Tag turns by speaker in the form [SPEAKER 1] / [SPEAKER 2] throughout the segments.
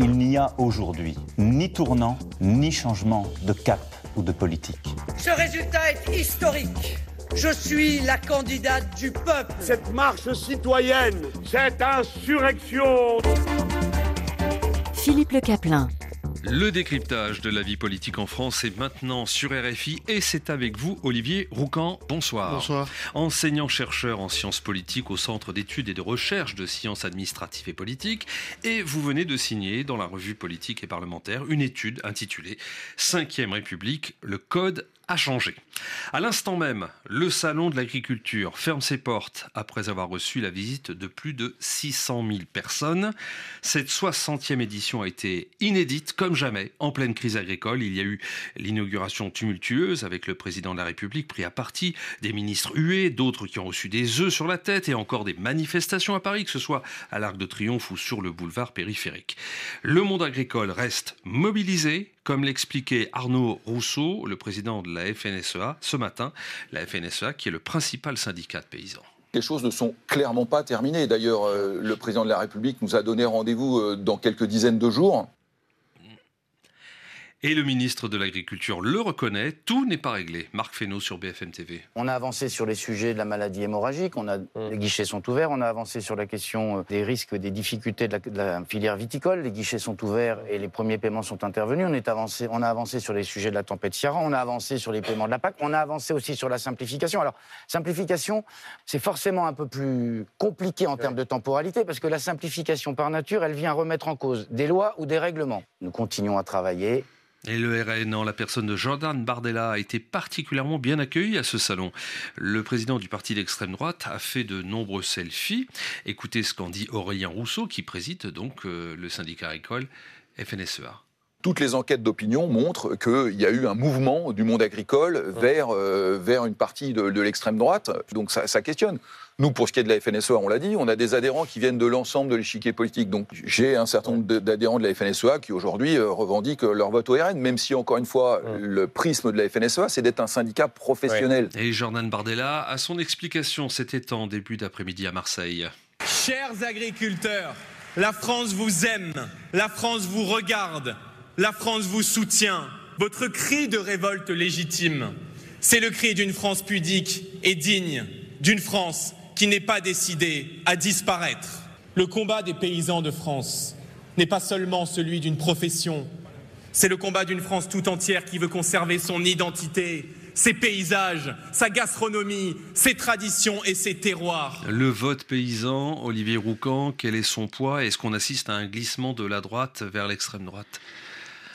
[SPEAKER 1] Il n'y a aujourd'hui ni tournant, ni changement de cap ou de politique.
[SPEAKER 2] Ce résultat est historique. Je suis la candidate du peuple.
[SPEAKER 3] Cette marche citoyenne, cette insurrection.
[SPEAKER 4] Philippe Le Caplin.
[SPEAKER 5] Le décryptage de la vie politique en France est maintenant sur RFI et c'est avec vous Olivier Roucan. Bonsoir.
[SPEAKER 6] Bonsoir.
[SPEAKER 5] Enseignant-chercheur en sciences politiques au Centre d'études et de recherche de sciences administratives et politiques et vous venez de signer dans la revue politique et parlementaire une étude intitulée Cinquième République, le code a changé. À l'instant même, le Salon de l'agriculture ferme ses portes après avoir reçu la visite de plus de 600 000 personnes. Cette 60e édition a été inédite comme jamais en pleine crise agricole. Il y a eu l'inauguration tumultueuse avec le président de la République pris à partie, des ministres hués, d'autres qui ont reçu des œufs sur la tête et encore des manifestations à Paris, que ce soit à l'Arc de Triomphe ou sur le boulevard périphérique. Le monde agricole reste mobilisé, comme l'expliquait Arnaud Rousseau, le président de la FNSEA, ce matin, la FNSEA qui est le principal syndicat de paysans.
[SPEAKER 7] Les choses ne sont clairement pas terminées. D'ailleurs, euh, le président de la République nous a donné rendez-vous euh, dans quelques dizaines de jours.
[SPEAKER 5] Et le ministre de l'Agriculture le reconnaît, tout n'est pas réglé. Marc Fesneau sur BFM TV.
[SPEAKER 8] On a avancé sur les sujets de la maladie hémorragique, on a, les guichets sont ouverts, on a avancé sur la question euh, des risques, des difficultés de la, de la filière viticole, les guichets sont ouverts et les premiers paiements sont intervenus. On, est avancé, on a avancé sur les sujets de la tempête Ciaran, on a avancé sur les paiements de la PAC, on a avancé aussi sur la simplification. Alors, simplification, c'est forcément un peu plus compliqué en termes de temporalité parce que la simplification par nature, elle vient remettre en cause des lois ou des règlements. Nous continuons à travailler
[SPEAKER 5] et le RN, en la personne de Jordan Bardella, a été particulièrement bien accueilli à ce salon. Le président du parti d'extrême droite a fait de nombreux selfies. Écoutez ce qu'en dit Aurélien Rousseau, qui préside donc euh, le syndicat agricole FNSEA.
[SPEAKER 7] Toutes les enquêtes d'opinion montrent qu'il y a eu un mouvement du monde agricole vers, euh, vers une partie de, de l'extrême droite. Donc ça, ça, questionne. Nous, pour ce qui est de la FNSEA, on l'a dit, on a des adhérents qui viennent de l'ensemble de l'échiquier politique. Donc j'ai un certain nombre d'adhérents de la FNSEA qui aujourd'hui euh, revendiquent leur vote au RN, même si, encore une fois, ouais. le prisme de la FNSEA, c'est d'être un syndicat professionnel.
[SPEAKER 5] Ouais. Et Jordan Bardella a son explication, c'était en début d'après-midi à Marseille.
[SPEAKER 9] Chers agriculteurs, la France vous aime, la France vous regarde. La France vous soutient. Votre cri de révolte légitime, c'est le cri d'une France pudique et digne, d'une France qui n'est pas décidée à disparaître. Le combat des paysans de France n'est pas seulement celui d'une profession, c'est le combat d'une France tout entière qui veut conserver son identité, ses paysages, sa gastronomie, ses traditions et ses terroirs.
[SPEAKER 5] Le vote paysan, Olivier Roucan, quel est son poids? Est-ce qu'on assiste à un glissement de la droite vers l'extrême droite?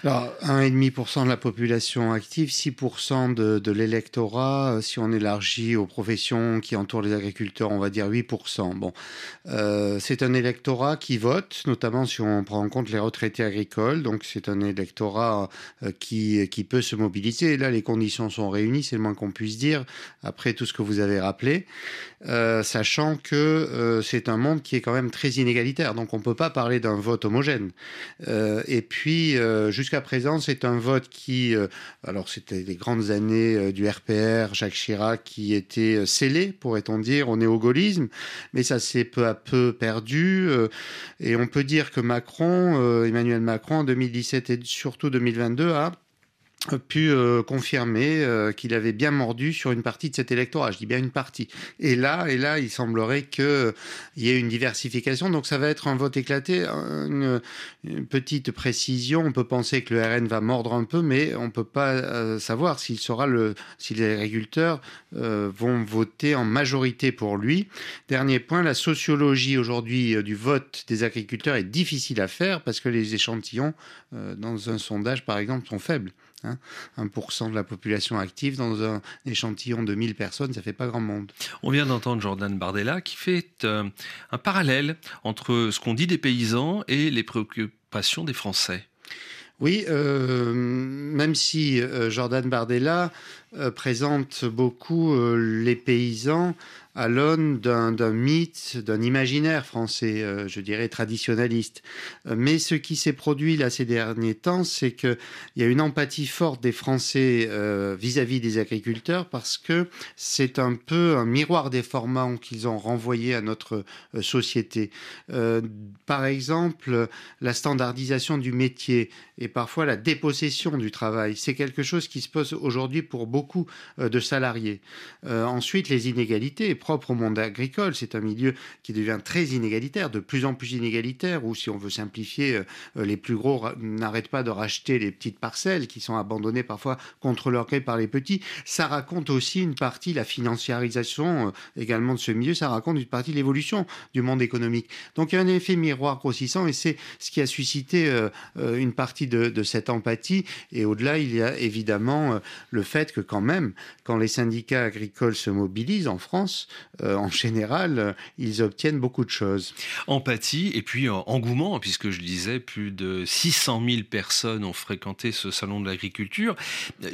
[SPEAKER 6] Alors, 1,5% de la population active, 6% de, de l'électorat. Si on élargit aux professions qui entourent les agriculteurs, on va dire 8%. Bon, euh, c'est un électorat qui vote, notamment si on prend en compte les retraités agricoles. Donc, c'est un électorat euh, qui, qui peut se mobiliser. Là, les conditions sont réunies, c'est le moins qu'on puisse dire, après tout ce que vous avez rappelé. Euh, sachant que euh, c'est un monde qui est quand même très inégalitaire. Donc, on ne peut pas parler d'un vote homogène. Euh, et puis, jusqu'à présent, c'est un vote qui, euh, alors c'était les grandes années euh, du RPR, Jacques Chirac, qui était euh, scellé, pourrait-on dire, au néo-gaullisme, mais ça s'est peu à peu perdu. et on peut dire que Macron, Emmanuel Macron, en 2017 et surtout 2022, a pu euh, confirmer euh, qu'il avait bien mordu sur une partie de cet électorat. Je dis bien une partie. Et là, et là, il semblerait qu'il euh, y ait une diversification. Donc, ça va être un vote éclaté. Une, petite précision. On peut penser que le RN va mordre un peu, mais on peut pas euh, savoir s'il sera le, si les agriculteurs euh, vont voter en majorité pour lui. Dernier point, la sociologie aujourd'hui du vote des agriculteurs est difficile à faire parce que les échantillons dans un sondage, par exemple, sont faibles. Hein, 1% de la population active dans un échantillon de 1000 personnes, ça fait pas grand monde.
[SPEAKER 5] On vient d'entendre Jordan Bardella qui fait euh, un parallèle entre ce qu'on dit des paysans et les préoccupations des Français.
[SPEAKER 6] Oui, euh, même si euh, Jordan Bardella présente beaucoup les paysans à l'aune d'un mythe, d'un imaginaire français, euh, je dirais traditionnaliste. Euh, mais ce qui s'est produit là ces derniers temps, c'est qu'il y a une empathie forte des Français euh, vis-à-vis des agriculteurs parce que c'est un peu un miroir déformant qu'ils ont renvoyé à notre société. par exemple, la standardisation du métier et parfois la dépossession du travail, c'est quelque chose qui se pose aujourd'hui pour beaucoup de salariés. ensuite, les inégalités propre au monde agricole. C'est un milieu qui devient très inégalitaire, de plus en plus inégalitaire, où si on veut simplifier, euh, euh, les plus gros n'arrêtent pas de racheter les petites parcelles qui sont abandonnées parfois contre leur gré par les petits. Ça raconte aussi une partie, la financiarisation euh, également de ce milieu, ça raconte une partie de l'évolution du monde économique. Donc il y a un effet miroir grossissant et c'est ce qui a suscité une partie de, de cette empathie. Et au-delà, il y a évidemment le fait que quand même, quand les syndicats agricoles se mobilisent en France, euh, en général, euh, ils obtiennent beaucoup de choses.
[SPEAKER 5] Empathie et puis euh, engouement, puisque je disais, plus de 600 000 personnes ont fréquenté ce salon de l'agriculture.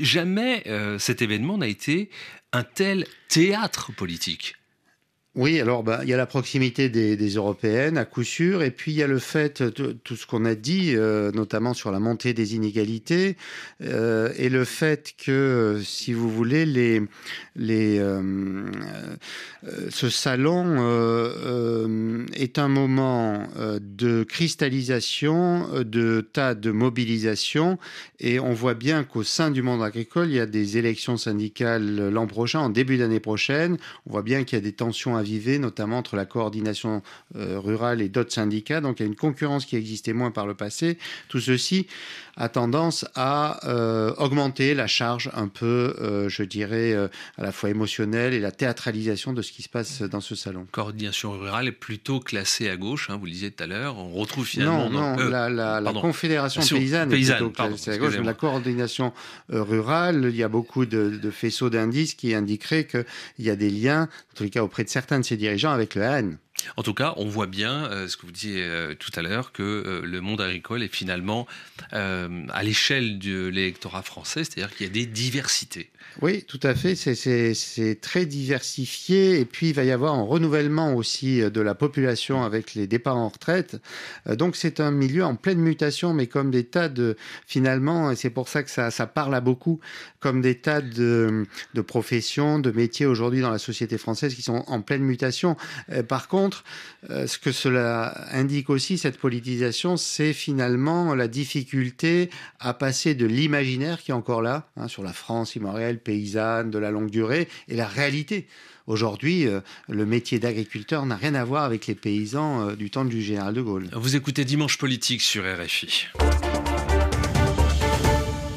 [SPEAKER 5] Jamais cet événement n'a été un tel théâtre politique.
[SPEAKER 6] Oui, alors bah, il y a la proximité des, européennes à coup sûr, et puis il y a le fait, tout ce qu'on a dit, euh, notamment sur la montée des inégalités, euh, et le fait que, si vous voulez, les, euh, ce salon est un moment de cristallisation, de tas de mobilisation, et on voit bien qu'au sein du monde agricole, il y a des élections syndicales l'an prochain, en début d'année prochaine. On voit bien qu'il y a des tensions notamment entre la coordination euh, rurale et d'autres syndicats. Donc il y a une concurrence qui existait moins par le passé. Tout ceci a tendance à euh, augmenter la charge un peu, euh, je dirais, à la fois émotionnelle et la théâtralisation de ce qui se passe dans ce salon.
[SPEAKER 5] Coordination rurale est plutôt classée à gauche, hein, vous le disiez tout à l'heure. On retrouve finalement...
[SPEAKER 6] Non, non, la, Confédération paysanne, est plutôt classée à gauche. Mais la coordination rurale, il y a beaucoup de, de faisceaux d'indices qui indiqueraient qu'il y a des liens, en tous les cas auprès de certains de ces dirigeants, avec le RN.
[SPEAKER 5] En tout cas, on voit bien euh, ce que vous disiez euh, tout à l'heure, que euh, le monde agricole est finalement à l'échelle de l'électorat français, c'est-à-dire qu'il y a des diversités.
[SPEAKER 6] Oui, tout à fait. C'est très diversifié. Et puis, il va y avoir un renouvellement aussi de la population avec les départs en retraite. Donc, c'est un milieu en pleine mutation, mais comme des tas de, finalement, et c'est pour ça que ça, parle à beaucoup, comme des tas de professions, de métiers aujourd'hui dans la société française qui sont en pleine mutation. Par contre, euh, ce que cela indique aussi, cette politisation, c'est finalement la difficulté à passer de l'imaginaire qui est encore là, hein, sur la France immortelle, paysanne, de la longue durée, et la réalité. Aujourd'hui, euh, le métier d'agriculteur n'a rien à voir avec les paysans euh, du temps du général de Gaulle.
[SPEAKER 5] Vous écoutez Dimanche Politique sur RFI.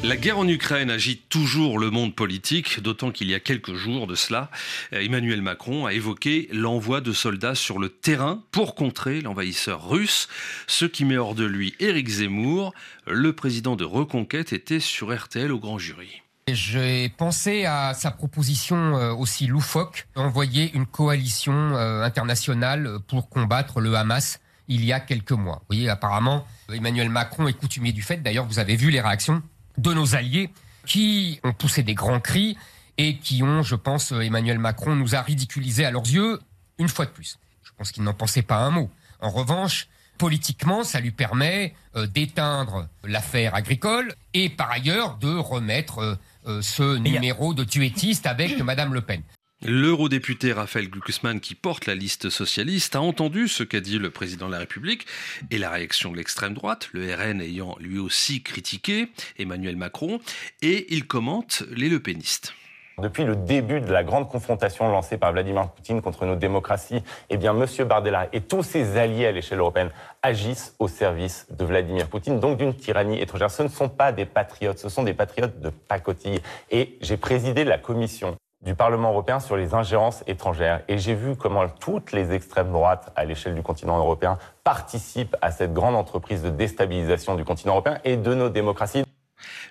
[SPEAKER 5] La guerre en Ukraine agite toujours le monde politique, d'autant qu'il y a quelques jours de cela, Emmanuel Macron a évoqué l'envoi de soldats sur le terrain pour contrer l'envahisseur russe, ce qui met hors de lui Éric Zemmour. Le président de Reconquête était sur RTL au grand jury.
[SPEAKER 4] J'ai pensé à sa proposition euh, aussi loufoque d'envoyer une coalition euh, internationale pour combattre le Hamas il y a quelques mois. Vous voyez, apparemment, Emmanuel Macron est coutumier du fait. D'ailleurs, vous avez vu les réactions de nos alliés qui ont poussé des grands cris et qui ont, je pense, Emmanuel Macron nous a ridiculisés à leurs yeux une fois de plus. Je pense qu'il n'en pensait pas un mot. En revanche, politiquement, ça lui permet euh, d'éteindre l'affaire agricole et par ailleurs de remettre euh, euh, ce numéro de tuétiste avec Madame Le Pen.
[SPEAKER 5] L'eurodéputé Raphaël Glucksmann, qui porte la liste socialiste, a entendu ce qu'a dit le président de la République et la réaction de l'extrême droite, le RN ayant lui aussi critiqué Emmanuel Macron, et il commente les Le Penistes.
[SPEAKER 10] Depuis le début de la grande confrontation lancée par Vladimir Poutine contre nos démocraties, eh bien, M. Bardella et tous ses alliés à l'échelle européenne agissent au service de Vladimir Poutine, donc d'une tyrannie étrangère. Ce ne sont pas des patriotes, ce sont des patriotes de pacotille. Et j'ai présidé la commission du Parlement européen sur les ingérences étrangères. Et j'ai vu comment toutes les extrêmes droites à l'échelle du continent européen participent à cette grande entreprise de déstabilisation du continent européen et de nos démocraties.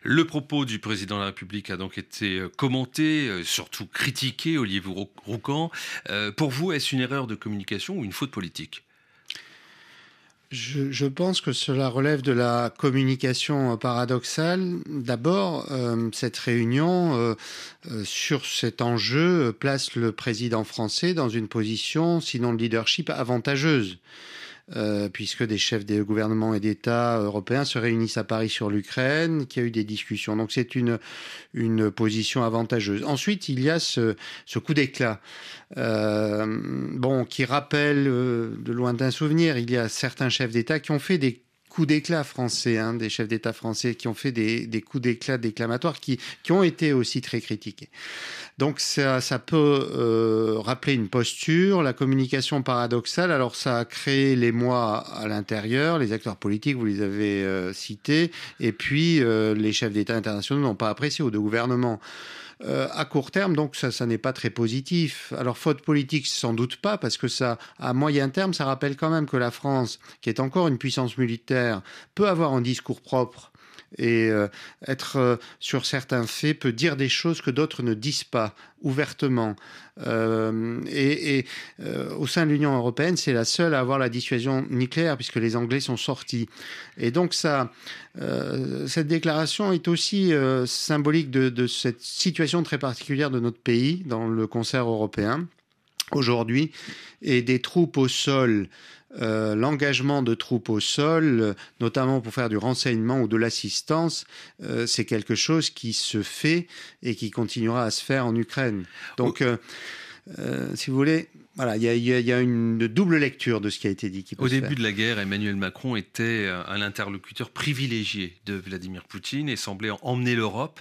[SPEAKER 5] Le propos du président de la République a donc été euh, commenté, euh, surtout critiqué, Olivier Roucan. Euh, pour vous, est-ce une erreur de communication ou une faute politique?
[SPEAKER 6] Je, pense que cela relève de la communication paradoxale. D'abord, euh, cette réunion euh, euh, sur cet enjeu place le président français dans une position, sinon de leadership, avantageuse. Euh, puisque des chefs des gouvernements et d'États européens se réunissent à Paris sur l'Ukraine, qu'il y a eu des discussions. Donc c'est une, une position avantageuse. Ensuite, il y a ce, ce coup d'éclat, euh, bon, qui rappelle euh, de lointains souvenirs. Il y a certains chefs d'État qui ont fait des coups d'éclat français, hein, des chefs d'État français qui ont fait des, coups d'éclat déclamatoires qui, qui ont été aussi très critiqués. Donc ça, ça peut euh, rappeler une posture, la communication paradoxale. Alors ça a créé les mois à l'intérieur, les acteurs politiques, vous les avez euh, cités, et puis euh, les chefs d'État internationaux n'ont pas apprécié, ou de gouvernement. À court terme, donc ça, ça n'est pas très positif. Alors faute politique, sans doute pas, parce que ça, à moyen terme, ça rappelle quand même que la France, qui est encore une puissance militaire, peut avoir un discours propre et euh, être euh, sur certains faits peut dire des choses que d'autres ne disent pas ouvertement. Euh, et, au sein de l'Union européenne, c'est la seule à avoir la dissuasion nucléaire puisque les Anglais sont sortis. Et donc ça, cette déclaration est aussi symbolique de cette situation très particulière de notre pays dans le concert européen aujourd'hui et des troupes au sol euh, l'engagement de troupes au sol, notamment pour faire du renseignement ou de l'assistance, euh, c'est quelque chose qui se fait et qui continuera à se faire en Ukraine. Donc, euh, si vous voulez, voilà, il y, y, y a, une double lecture de ce qui a été dit. Qui
[SPEAKER 5] Au début de la guerre, Emmanuel Macron était un interlocuteur privilégié de Vladimir Poutine et semblait emmener l'Europe.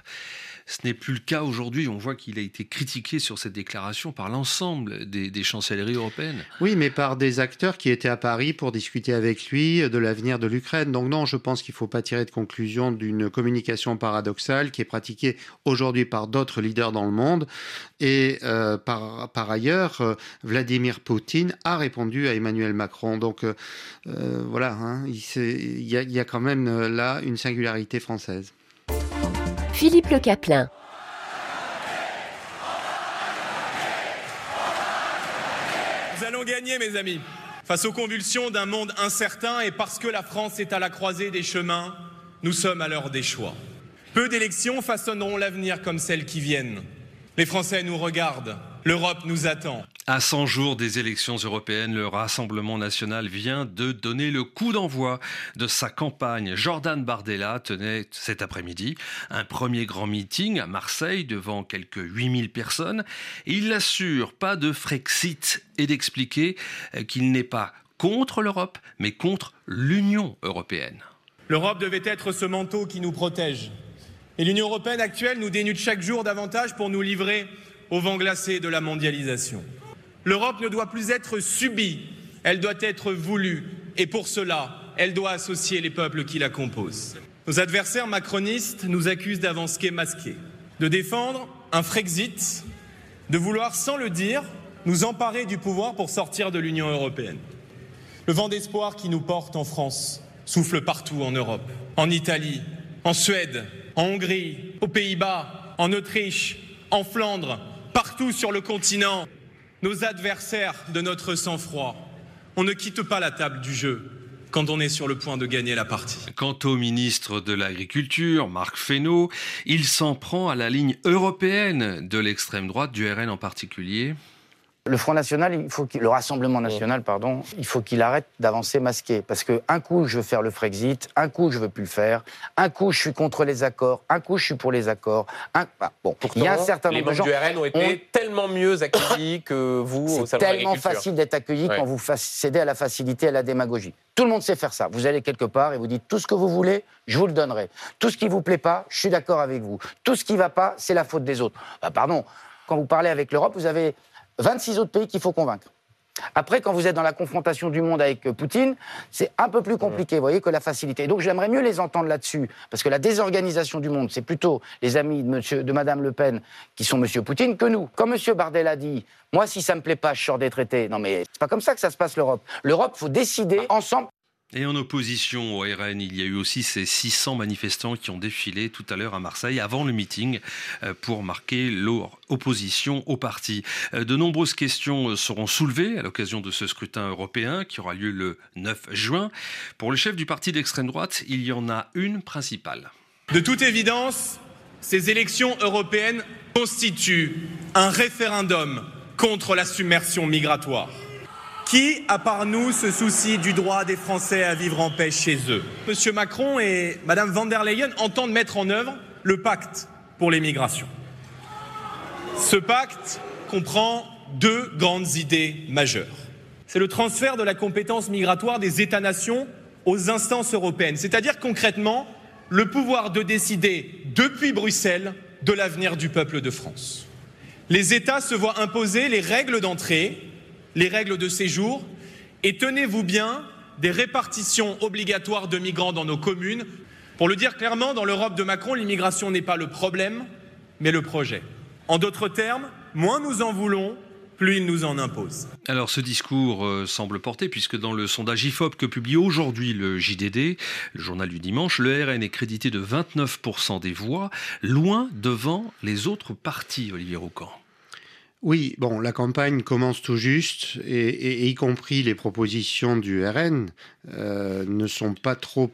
[SPEAKER 5] Ce n'est plus le cas aujourd'hui. On voit qu'il a été critiqué sur cette déclaration par l'ensemble des, chancelleries européennes.
[SPEAKER 6] Oui, mais par des acteurs qui étaient à Paris pour discuter avec lui de l'avenir de l'Ukraine. Donc non, je pense qu'il ne faut pas tirer de conclusion d'une communication paradoxale qui est pratiquée aujourd'hui par d'autres leaders dans le monde. Et euh, par, ailleurs, euh, Vladimir Poutine a répondu à Emmanuel Macron. Donc euh, voilà, hein, il y a quand même là une singularité française.
[SPEAKER 11] Philippe Le Caplin.
[SPEAKER 9] Nous allons gagner, mes amis. Face aux convulsions d'un monde incertain et parce que la France est à la croisée des chemins, nous sommes à l'heure des choix. Peu d'élections façonneront l'avenir comme celles qui viennent. Les Français nous regardent, l'Europe nous attend.
[SPEAKER 5] À 100 jours des élections européennes, le Rassemblement national vient de donner le coup d'envoi de sa campagne. Jordan Bardella tenait cet après-midi un premier grand meeting à Marseille devant quelques 8000 personnes. Il assure pas de Frexit et d'expliquer qu'il n'est pas contre l'Europe, mais contre l'Union européenne.
[SPEAKER 9] L'Europe devait être ce manteau qui nous protège. Et l'Union européenne actuelle nous dénude chaque jour davantage pour nous livrer au vent glacé de la mondialisation. L'Europe ne doit plus être subie, elle doit être voulue. Et pour cela, elle doit associer les peuples qui la composent. Nos adversaires macronistes nous accusent d'avancer masqué, de défendre un Frexit, de vouloir, sans le dire, nous emparer du pouvoir pour sortir de l'Union européenne. Le vent d'espoir qui nous porte en France souffle partout en Europe, en Italie, en Suède, en Hongrie, aux Pays-Bas, en Autriche, en Flandre, partout sur le continent nos adversaires de notre sang-froid. On ne quitte pas la table du jeu quand on est sur le point de gagner la partie.
[SPEAKER 5] Quant au ministre de l'Agriculture, Marc Fesneau, il s'en prend à la ligne européenne de l'extrême droite, du RN en particulier.
[SPEAKER 8] Le Front National, il faut le Rassemblement National, pardon, il faut qu'il arrête d'avancer masqué. Parce que un coup, je veux faire le Frexit, un coup, je veux plus le faire, un coup, je suis contre les accords, un coup, je suis pour les accords. Un... Ah, bon,
[SPEAKER 10] Pourtant, il y a un certain nombre de gens. du RN ont été tellement mieux accueillis que vous.
[SPEAKER 8] C'est tellement facile d'être accueilli ouais. quand vous cédez à la facilité, à la démagogie. Tout le monde sait faire ça. Vous allez quelque part et vous dites tout ce que vous voulez, je vous le donnerai. Tout ce qui vous plaît pas, je suis d'accord avec vous. Tout ce qui va pas, c'est la faute des autres. Bah, pardon. Quand vous parlez avec l'Europe, vous avez 26 autres pays qu'il faut convaincre. Après, quand vous êtes dans la confrontation du monde avec Poutine, c'est un peu plus compliqué, vous voyez, que la facilité. Donc j'aimerais mieux les entendre là-dessus, parce que la désorganisation du monde, c'est plutôt les amis de, monsieur, de Le Pen qui sont Monsieur Poutine que nous. Comme Monsieur Bardel a dit, moi, si ça me plaît pas, je sors des traités. Non, mais c'est pas comme ça que ça se passe l'Europe. L'Europe, faut décider ensemble.
[SPEAKER 5] Et en opposition au RN, il y a eu aussi ces 600 manifestants qui ont défilé tout à l'heure à Marseille avant le meeting euh, pour marquer leur opposition au parti. Euh, de nombreuses questions seront soulevées à l'occasion de ce scrutin européen qui aura lieu le 9 juin. Pour le chef du parti d'extrême droite, il y en a une principale.
[SPEAKER 9] De toute évidence, ces élections européennes constituent un référendum contre la submersion migratoire. Qui, à part nous, se soucie du droit des Français à vivre en paix chez eux? Monsieur Macron et Madame van der Leyen entendent mettre en œuvre le pacte pour les migrations. Ce pacte comprend deux grandes idées majeures. C'est le transfert de la compétence migratoire des États-nations aux instances européennes, c'est-à-dire concrètement le pouvoir de décider depuis Bruxelles de l'avenir du peuple de France. Les États se voient imposer les règles d'entrée les règles de séjour et tenez-vous bien des répartitions obligatoires de migrants dans nos communes. Pour le dire clairement, dans l'Europe de Macron, l'immigration n'est pas le problème, mais le projet. En d'autres termes, moins nous en voulons, plus il nous en impose.
[SPEAKER 5] Alors ce discours euh, semble porter, puisque dans le sondage IFOP que publie aujourd'hui le JDD, le journal du dimanche, le RN est crédité de 29% des voix, loin devant les autres partis, Olivier Roucan.
[SPEAKER 6] Oui, bon, la campagne commence tout juste, et, y compris les propositions du RN euh, ne sont pas trop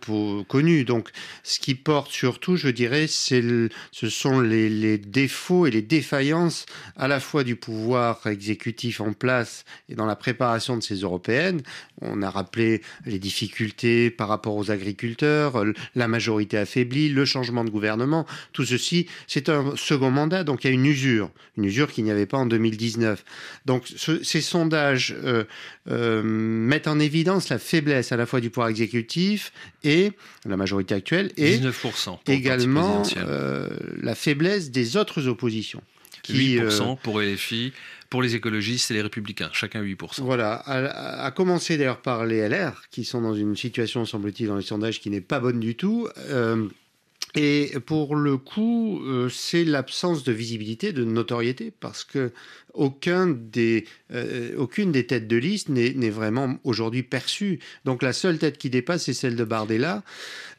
[SPEAKER 6] connues. Donc, ce qui porte surtout, je dirais, ce sont les, défauts et les défaillances à la fois du pouvoir exécutif en place et dans la préparation de ces européennes. On a rappelé les difficultés par rapport aux agriculteurs, la majorité affaiblie, le changement de gouvernement. Tout ceci, c'est un second mandat, donc il y a une usure, une usure qu'il n'y avait pas en 2019. Donc ces sondages euh, euh, mettent en évidence la faiblesse la fois du pouvoir exécutif et la majorité actuelle et
[SPEAKER 5] 19%
[SPEAKER 6] également euh, la faiblesse des autres oppositions.
[SPEAKER 5] Qui, 8% pour LFI, pour les écologistes et les républicains, chacun 8%.
[SPEAKER 6] Voilà, à, commencer d'ailleurs par les LR, qui sont dans une situation, semble-t-il, dans les sondages qui n'est pas bonne du tout. Et pour le coup, euh, c'est l'absence de visibilité, de notoriété, parce que des, euh, aucune des têtes de liste n'est vraiment aujourd'hui perçue. Donc la seule tête qui dépasse, c'est celle de Bardella,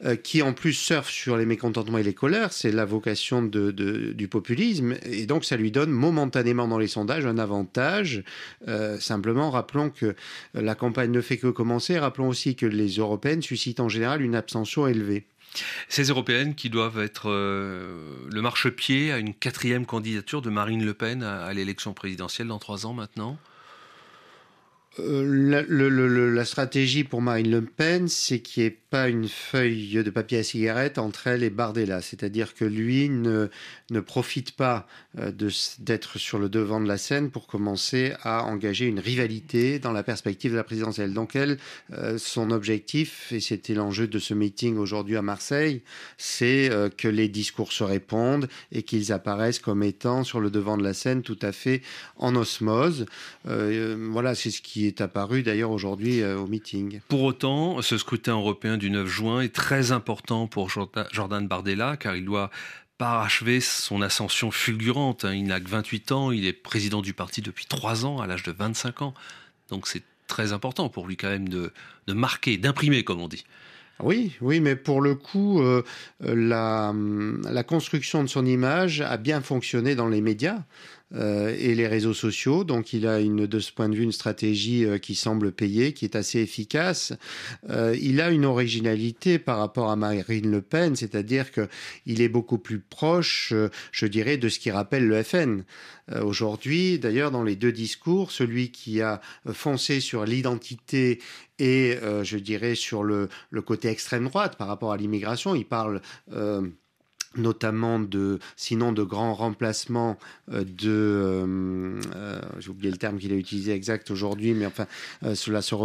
[SPEAKER 6] euh, qui en plus surfe sur les mécontentements et les colères. C'est la vocation du populisme. Et donc ça lui donne momentanément dans les sondages un avantage. simplement, rappelons que la campagne ne fait que commencer. Rappelons aussi que les européennes suscitent en général une abstention élevée.
[SPEAKER 5] Ces européennes qui doivent être euh, le marchepied à une quatrième candidature de Marine Le Pen à l'élection présidentielle dans trois ans maintenant?
[SPEAKER 6] Euh, la, stratégie pour Marine Le Pen, c'est qu'il n'y ait pas une feuille de papier à cigarette entre elle et Bardella. C'est-à-dire que lui ne, ne profite pas euh, d'être sur le devant de la scène pour commencer à engager une rivalité dans la perspective de la présidentielle. Donc elle, euh, son objectif, et c'était l'enjeu de ce meeting aujourd'hui à Marseille, c'est que les discours se répondent et qu'ils apparaissent comme étant sur le devant de la scène tout à fait en osmose. voilà, c'est ce qui est apparu d'ailleurs aujourd'hui euh, au meeting.
[SPEAKER 5] Pour autant, ce scrutin européen du 9 juin est très important pour Jordan Bardella car il doit parachever son ascension fulgurante. Hein. Il n'a que 28 ans, il est président du parti depuis 3 ans, à l'âge de 25 ans. Donc c'est très important pour lui quand même de, marquer, d'imprimer, comme on dit.
[SPEAKER 6] Oui, oui, mais pour le coup, euh, la, construction de son image a bien fonctionné dans les médias. Euh, et les réseaux sociaux. Donc il a une, de ce point de vue une stratégie euh, qui semble payer, qui est assez efficace. Euh, il a une originalité par rapport à Marine Le Pen, c'est-à-dire qu'il est beaucoup plus proche, je dirais, de ce qui rappelle le FN. Aujourd'hui, d'ailleurs, dans les deux discours, celui qui a foncé sur l'identité et, je dirais, sur le, le, côté extrême droite par rapport à l'immigration, il parle notamment de, sinon de grands remplacements euh, de, euh, euh, j'ai oublié le terme qu'il a utilisé exact aujourd'hui, mais enfin, cela se,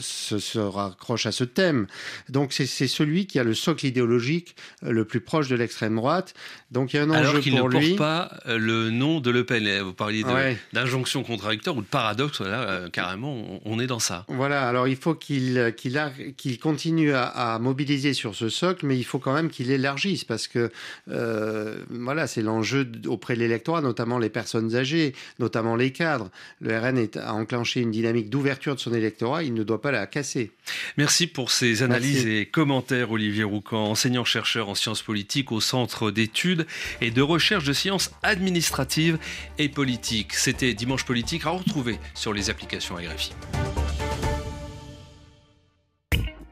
[SPEAKER 6] se, raccroche à ce thème. Donc c'est celui qui a le socle idéologique le plus proche de l'extrême droite. Donc il y a un enjeu
[SPEAKER 5] Alors qu'il
[SPEAKER 6] ne
[SPEAKER 5] porte pas le nom de Le Pen. Vous parliez d'injonction contradictoire ou de paradoxe. Là, carrément, on est dans ça.
[SPEAKER 6] Voilà. Alors il faut qu'il qu'il qu'il continue à, à mobiliser sur ce socle, mais il faut quand même qu'il élargisse parce que Euh, voilà, c'est l'enjeu auprès de l'électorat, notamment les personnes âgées, notamment les cadres. Le RN est, a enclenché une dynamique d'ouverture de son électorat, il ne doit pas la casser.
[SPEAKER 5] Merci pour ces analyses et commentaires, Olivier Roucan, enseignant-chercheur en sciences politiques au Centre d'études et de recherche de sciences administratives et politiques. C'était Dimanche Politique à retrouver sur les applications RFI.